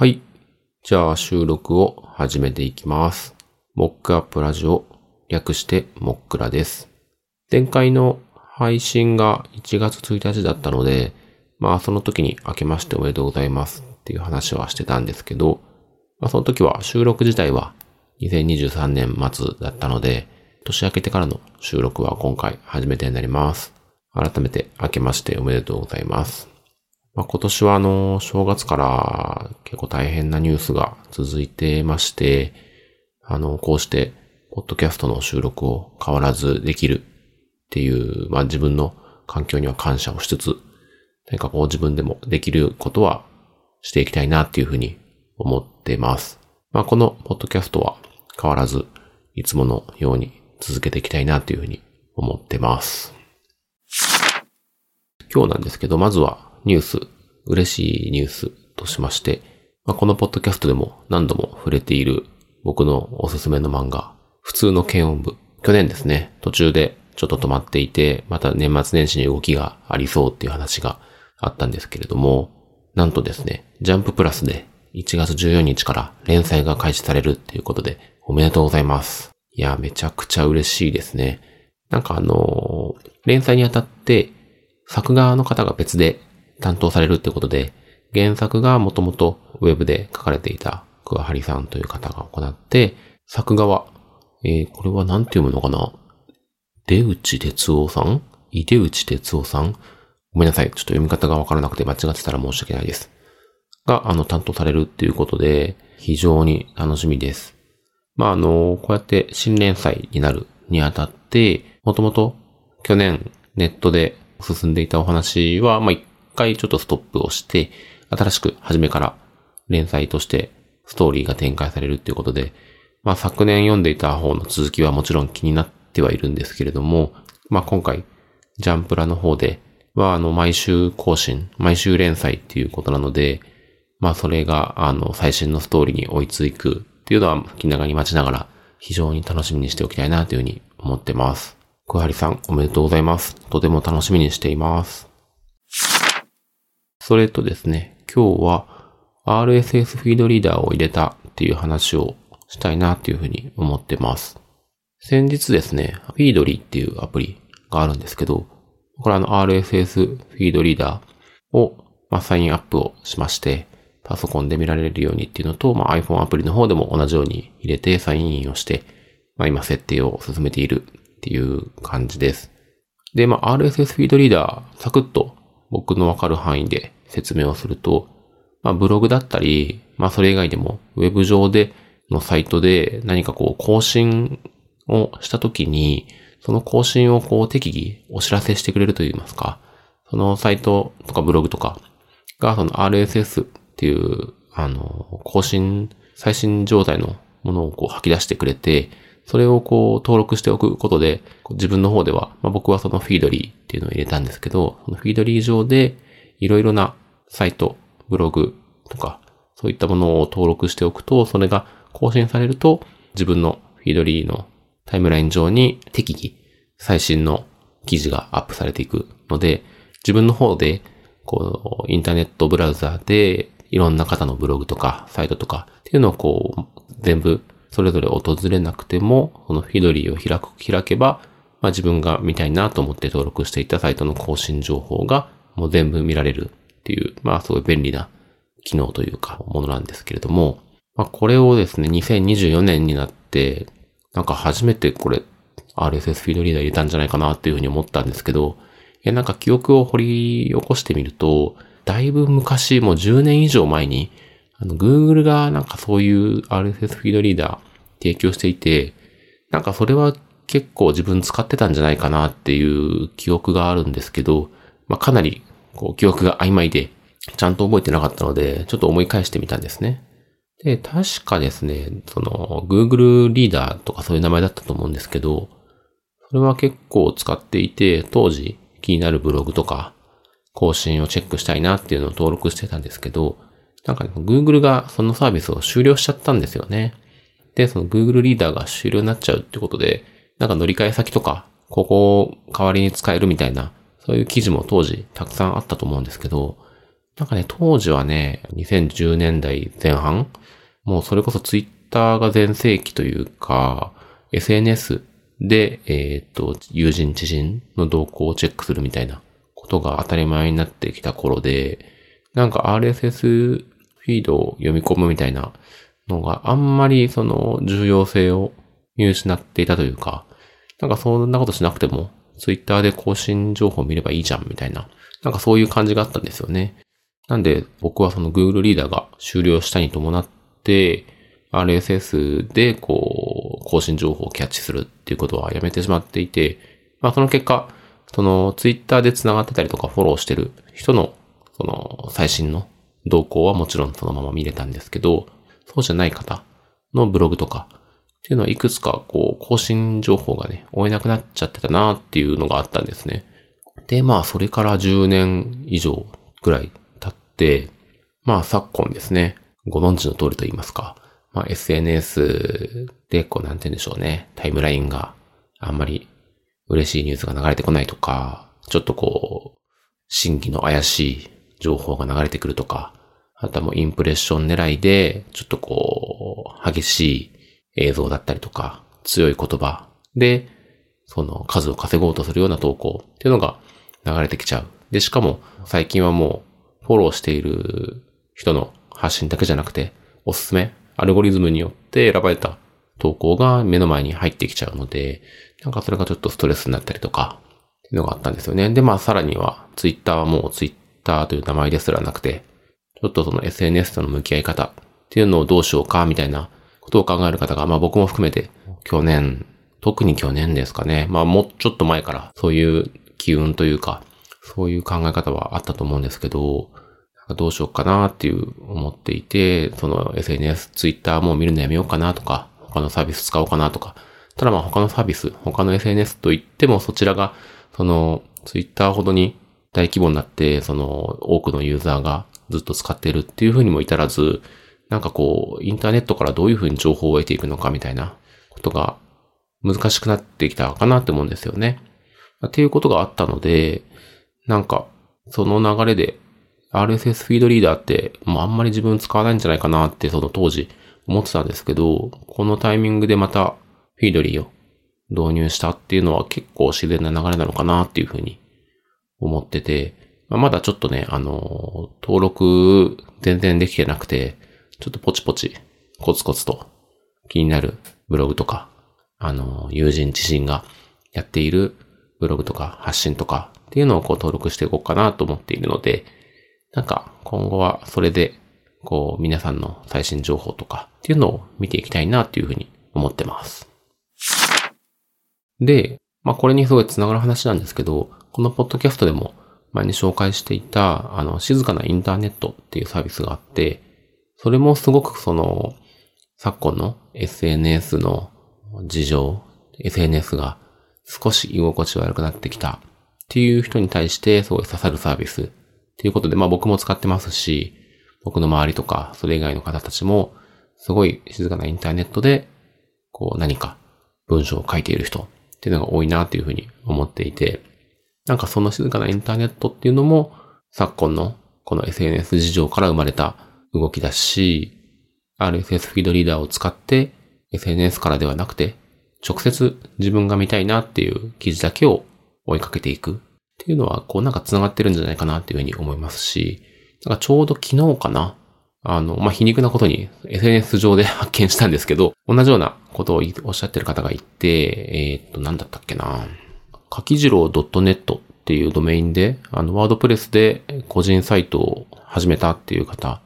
はい。じゃあ収録を始めていきます。モックアップラジオ、略してモックラです。前回の配信が1月1日だったので、まあその時に明けましておめでとうございますっていう話はしてたんですけど、まあその時は収録自体は2023年末だったので、年明けてからの収録は今回初めてになります。改めて明けましておめでとうございます。まあ、今年はあの、正月から結構大変なニュースが続いてまして、あの、こうして、ポッドキャストの収録を変わらずできるっていう、まあ自分の環境には感謝をしつつ、何かこう自分でもできることはしていきたいなっていうふうに思ってます。まあこのポッドキャストは変わらず、いつものように続けていきたいなっていうふうに思ってます。今日なんですけど、まずはニュース、嬉しいニュースとしまして、まあ、このポッドキャストでも何度も触れている僕のおすすめの漫画、普通の軽音部。去年ですね、途中でちょっと止まっていて、また年末年始に動きがありそうっていう話があったんですけれども、なんとですね、ジャンププラスで1月14日から連載が開始されるっていうことで、おめでとうございます。いや、めちゃくちゃ嬉しいですね。なんかあのー連載にあたって、作画の方が別で担当されるってことで、原作がもともとウェブで書かれていた桑張さんという方が行って、作画は、えー、これは何て読むのかな？出内哲夫さん？井出内哲夫さん？ごめんなさい。ちょっと読み方がわからなくて間違ってたら申し訳ないです。が、あの、担当されるっていうことで、非常に楽しみです。まあ、あの、こうやって新連載になるにあたって、もともと去年ネットで進んでいたお話は、まあ、一回ちょっとストップをして、新しく初めから連載としてストーリーが展開されるっていうことで、まあ、昨年読んでいた方の続きはもちろん気になってはいるんですけれども、まあ、今回、ジャンプラの方では、あの、毎週更新、毎週連載っていうことなので、まあ、それが、あの、最新のストーリーに追いついくっていうのは気長に待ちながら、非常に楽しみにしておきたいなというふうに思ってます。小張さん、おめでとうございます。とても楽しみにしています。それとですね、今日は RSS フィードリーダーを入れたっていう話をしたいなっていうふうに思ってます。先日ですね、フィードリーっていうアプリがあるんですけど、これあの RSS フィードリーダーを、まあ、サインアップをしまして、パソコンで見られるようにっていうのと、まあ、iPhone アプリの方でも同じように入れてサインインをして、まあ、今設定を進めているっていう感じです。で、まあ、RSS フィードリーダー、サクッと僕のわかる範囲で説明をすると、まあ、ブログだったり、まあ、それ以外でも、ウェブ上でのサイトで何かこう、更新をしたときに、その更新をこう、適宜お知らせしてくれると言いますか、そのサイトとかブログとかが、その RSS っていう、あの、更新、最新状態のものをこう吐き出してくれて、それをこう登録しておくことで、自分の方では、まあ、僕はそのフィードリーっていうのを入れたんですけど、そのフィードリー上でいろいろなサイト、ブログとか、そういったものを登録しておくと、それが更新されると、自分のフィードリーのタイムライン上に適宜最新の記事がアップされていくので、自分の方で、こう、インターネットブラウザーでいろんな方のブログとかサイトとかっていうのをこう、全部それぞれ訪れなくても、このフィードリーを開く、開けば、まあ自分が見たいなと思って登録していたサイトの更新情報がもう全部見られるっていう、まあすごい便利な機能というか、ものなんですけれども、まあこれをですね、2024年になって、なんか初めてこれ、RSS フィードリーダー入れたんじゃないかなっていうふうに思ったんですけど、いやなんか記憶を掘り起こしてみると、だいぶ昔、もう10年以上前に、あの、Google がなんかそういう RSS フィードリーダー提供していて、なんかそれは結構自分使ってたんじゃないかなっていう記憶があるんですけど、まあ、かなりこう記憶が曖昧で、ちゃんと覚えてなかったので、ちょっと思い返してみたんですね。で、確かですね、その Google リーダーとかそういう名前だったと思うんですけど、それは結構使っていて、当時気になるブログとか更新をチェックしたいなっていうのを登録してたんですけど、なんか、ね、Google がそのサービスを終了しちゃったんですよね。で、その Google リーダーが終了になっちゃうってことで、なんか乗り換え先とか、ここを代わりに使えるみたいな、そういう記事も当時たくさんあったと思うんですけど、なんかね、当時はね、2010年代前半もうそれこそツイッターが全盛期というか、SNS で、えっ、と、友人知人の動向をチェックするみたいなことが当たり前になってきた頃で、なんか RSS フィードを読み込むみたいなのがあんまりその重要性を見失っていたというか、なんかそんなことしなくても、ツイッターで更新情報を見ればいいじゃんみたいな、なんかそういう感じがあったんですよね。なんで僕はその Google リーダーが終了したに伴って、RSS でこう、更新情報をキャッチするっていうことはやめてしまっていて、まあその結果、その Twitter で繋がってたりとかフォローしてる人の、その最新の動向はもちろんそのまま見れたんですけど、そうじゃない方のブログとかっていうのはいくつかこう更新情報がね、追えなくなっちゃってたなっていうのがあったんですね。で、まあそれから10年以上ぐらい経って、まあ昨今ですね、ご存知の通りと言いますか、まあ SNS でこうなんて言うんでしょうね、タイムラインがあんまり嬉しいニュースが流れてこないとか、ちょっとこう、新規の怪しい情報が流れてくるとか、あとはもうインプレッション狙いで、ちょっとこう、激しい映像だったりとか、強い言葉で、その数を稼ごうとするような投稿っていうのが流れてきちゃう。で、しかも最近はもうフォローしている人の発信だけじゃなくて、おすすめ、アルゴリズムによって選ばれた投稿が目の前に入ってきちゃうので、なんかそれがちょっとストレスになったりとか、っていうのがあったんですよね。で、まあさらには、ツイッターはもうツイッターという名前ですらなくて、ちょっとその SNS との向き合い方っていうのをどうしようかみたいなことを考える方が、まあ僕も含めて、去年、特に去年ですかね。まあもうちょっと前からそういう機運というか、そういう考え方はあったと思うんですけど、どうしようかなっていう思っていて、その SNS、Twitter も見るのやめようかなとか、他のサービス使おうかなとか。ただまあ他のサービス、他の SNS といってもそちらが、その Twitter ほどに大規模になって、その多くのユーザーがずっと使ってるっていうふうにも至らず、なんかこう、インターネットからどういうふうに情報を得ていくのかみたいなことが難しくなってきたかなって思うんですよね。っていうことがあったので、なんか、その流れで RSS フィードリーダーって、もうあんまり自分使わないんじゃないかなってその当時思ってたんですけど、このタイミングでまたフィードリーを導入したっていうのは結構自然な流れなのかなっていうふうに思ってて、まだちょっとね、あの、登録全然できてなくて、ちょっとポチポチ、コツコツと気になるブログとか、あの、友人自身がやっているブログとか発信とかっていうのをこう登録していこうかなと思っているので、なんか今後はそれで、こう皆さんの最新情報とかっていうのを見ていきたいなっていうふうに思ってます。で、まあこれにすごい繋がる話なんですけど、このポッドキャストでも前に紹介していた、あの、静かなインターネットっていうサービスがあって、それもすごくその、昨今の SNS の事情、SNS が少し居心地悪くなってきたっていう人に対してすごい刺さるサービスっていうことで、まあ僕も使ってますし、僕の周りとかそれ以外の方たちもすごい静かなインターネットでこう何か文章を書いている人っていうのが多いなっていうふうに思っていて、なんかその静かなインターネットっていうのも昨今のこの SNS 事情から生まれた動きだし、RSS フィードリーダーを使って SNS からではなくて、直接自分が見たいなっていう記事だけを追いかけていくっていうのは、こうなんか繋がってるんじゃないかなっていうふうに思いますし、なんかちょうど昨日かな、あの、まあ、皮肉なことに SNS 上で発見したんですけど、同じようなことをおっしゃってる方がいて、えー、っと、なんだったっけな。かきじろう .net っていうドメインで、あの、ワードプレスで個人サイトを始めたっていう方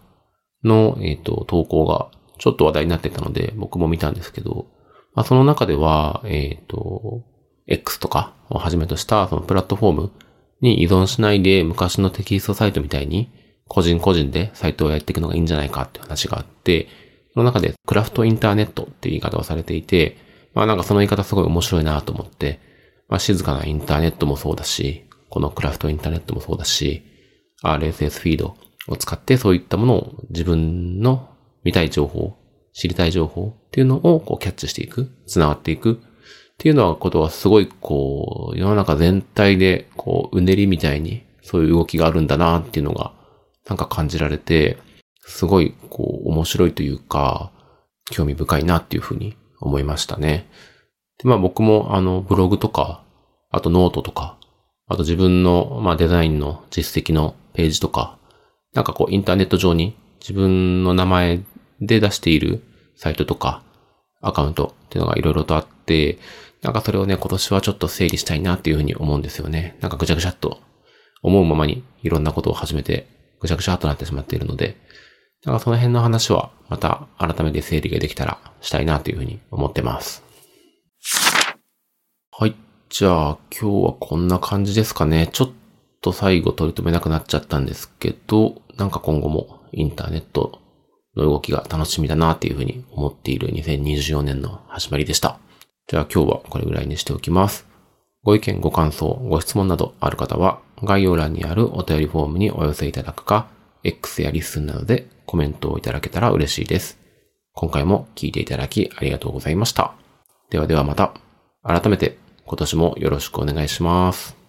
の、えっ、ー、と、投稿がちょっと話題になってたので、僕も見たんですけど、まあ、その中では、えっ、ー、と、X とかをはじめとしたそのプラットフォームに依存しないで昔のテキストサイトみたいに個人個人でサイトをやっていくのがいいんじゃないかって話があって、その中でクラフトインターネットっていう言い方をされていて、まあなんかその言い方すごい面白いなと思って、まあ静かなインターネットもそうだし、このクラフトインターネットもそうだし、RSS フィードを使ってそういったものを自分の見たい情報、知りたい情報っていうのをこうキャッチしていく、繋がっていくっていうのはことはすごいこう世の中全体でこううねりみたいにそういう動きがあるんだなっていうのがなんか感じられて、すごい、こう、面白いというか、興味深いなっていうふうに思いましたね。で、まあ僕も、あの、ブログとか、あとノートとか、あと自分の、まあデザインの実績のページとか、なんかこう、インターネット上に自分の名前で出しているサイトとか、アカウントっていうのがいろいろとあって、なんかそれをね、今年はちょっと整理したいなっていうふうに思うんですよね。なんかぐちゃぐちゃっと思うままにいろんなことを始めてぐちゃぐちゃっとなってしまっているので、なんかその辺の話はまた改めて整理ができたらしたいなというふうに思ってます。はい。じゃあ今日はこんな感じですかね。ちょっと最後取り留めなくなっちゃったんですけど、なんか今後もインターネットの動きが楽しみだなっていうふうに思っている2024年の始まりでした。じゃあ今日はこれぐらいにしておきます。ご意見、ご感想、ご質問などある方は概要欄にあるお便りフォームにお寄せいただくか、X やリスンなどでコメントをいただけたら嬉しいです。今回も聞いていただきありがとうございました。ではではまた。改めて今年もよろしくお願いします。